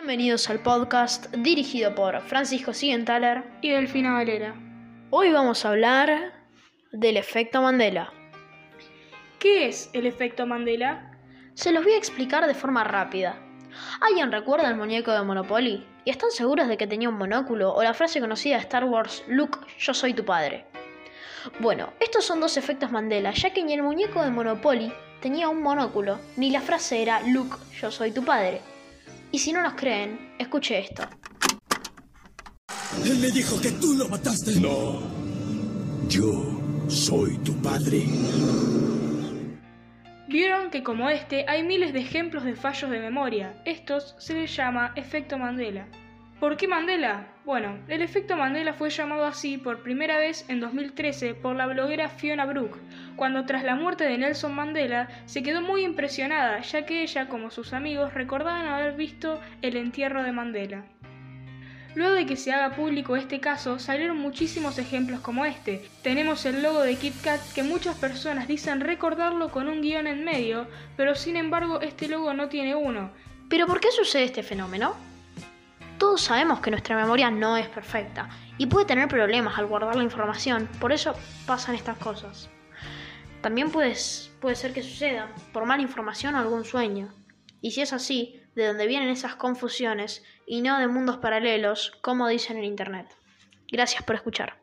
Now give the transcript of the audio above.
Bienvenidos al podcast dirigido por Francisco Sigenthaler y Delfina Valera. Hoy vamos a hablar del efecto Mandela. ¿Qué es el efecto Mandela? Se los voy a explicar de forma rápida. ¿Alguien recuerda el muñeco de Monopoly? ¿Y están seguros de que tenía un monóculo o la frase conocida de Star Wars, Luke, yo soy tu padre? Bueno, estos son dos efectos Mandela, ya que ni el muñeco de Monopoly tenía un monóculo, ni la frase era Luke, yo soy tu padre. Y si no nos creen, escuche esto. Él me dijo que tú lo mataste. No. Yo soy tu padre. Vieron que como este hay miles de ejemplos de fallos de memoria. Estos se les llama efecto Mandela. ¿Por qué Mandela? Bueno, el efecto Mandela fue llamado así por primera vez en 2013 por la bloguera Fiona Brook, cuando tras la muerte de Nelson Mandela se quedó muy impresionada, ya que ella, como sus amigos, recordaban haber visto el entierro de Mandela. Luego de que se haga público este caso, salieron muchísimos ejemplos como este. Tenemos el logo de Kit Kat que muchas personas dicen recordarlo con un guion en medio, pero sin embargo este logo no tiene uno. ¿Pero por qué sucede este fenómeno? Todos sabemos que nuestra memoria no es perfecta y puede tener problemas al guardar la información, por eso pasan estas cosas. También puede, ser que suceda por mala información o algún sueño. Y si es así, de dónde vienen esas confusiones y no de mundos paralelos, como dicen en Internet. Gracias por escuchar.